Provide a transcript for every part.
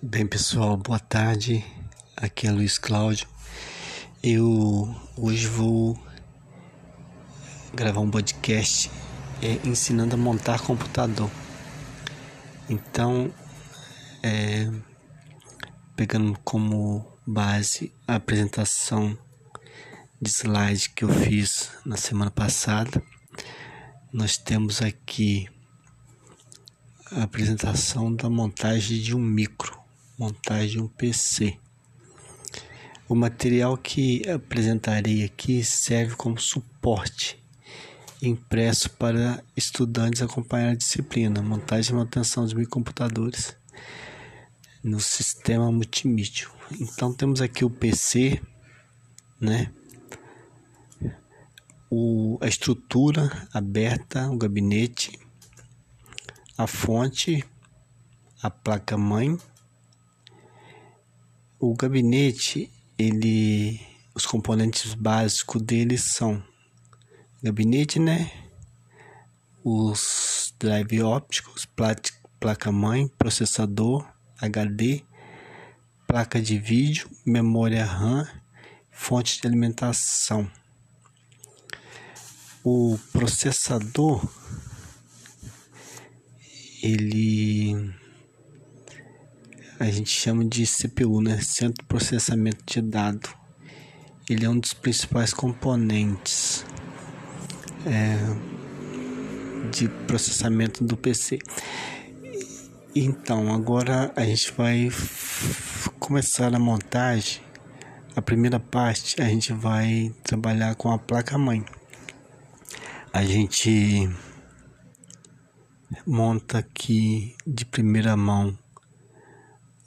Bem, pessoal, boa tarde. Aqui é Luiz Cláudio. Eu hoje vou gravar um podcast é, ensinando a montar computador. Então, é, pegando como base a apresentação de slide que eu fiz na semana passada, nós temos aqui a apresentação da montagem de um micro montagem de um PC. O material que apresentarei aqui serve como suporte impresso para estudantes acompanhar a disciplina montagem e manutenção de microcomputadores no sistema multimídia. Então temos aqui o PC, né? O, a estrutura aberta, o gabinete, a fonte, a placa mãe o gabinete, ele, os componentes básicos dele são gabinete, né? Os drive ópticos, placa-mãe, processador, HD, placa de vídeo, memória RAM, fonte de alimentação. O processador ele a gente chama de CPU, né? Centro de Processamento de Dado. Ele é um dos principais componentes é, de processamento do PC. Então, agora a gente vai começar a montagem. A primeira parte a gente vai trabalhar com a placa-mãe. A gente monta aqui de primeira mão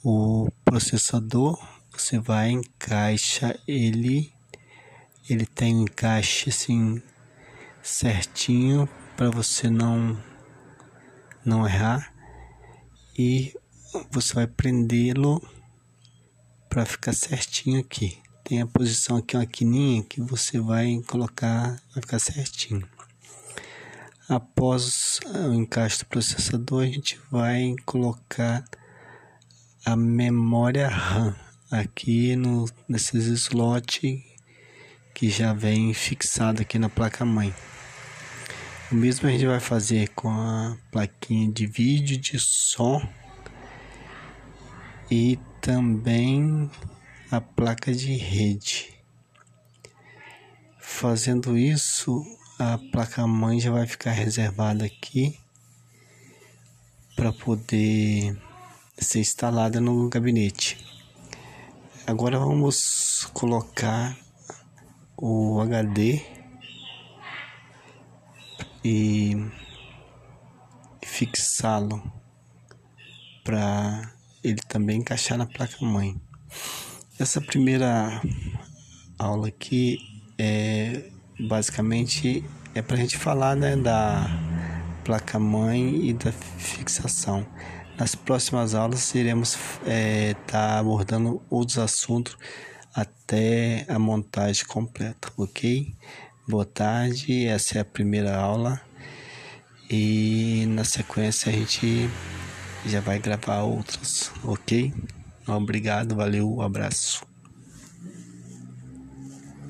o processador você vai encaixa ele ele tem um encaixe assim certinho para você não não errar. E você vai prendê-lo para ficar certinho aqui. Tem a posição aqui uma quininha que você vai colocar vai ficar certinho. Após o encaixe do processador a gente vai colocar a memória RAM aqui no, nesses slots que já vem fixado aqui na placa mãe. O mesmo a gente vai fazer com a plaquinha de vídeo, de som e também a placa de rede. Fazendo isso, a placa mãe já vai ficar reservada aqui para poder ser instalada no gabinete. Agora vamos colocar o HD e fixá-lo para ele também encaixar na placa mãe. Essa primeira aula aqui é basicamente é para a gente falar né, da placa mãe e da fixação. Nas próximas aulas iremos estar é, tá abordando outros assuntos até a montagem completa, ok? Boa tarde, essa é a primeira aula e na sequência a gente já vai gravar outras, ok? Obrigado, valeu, um abraço.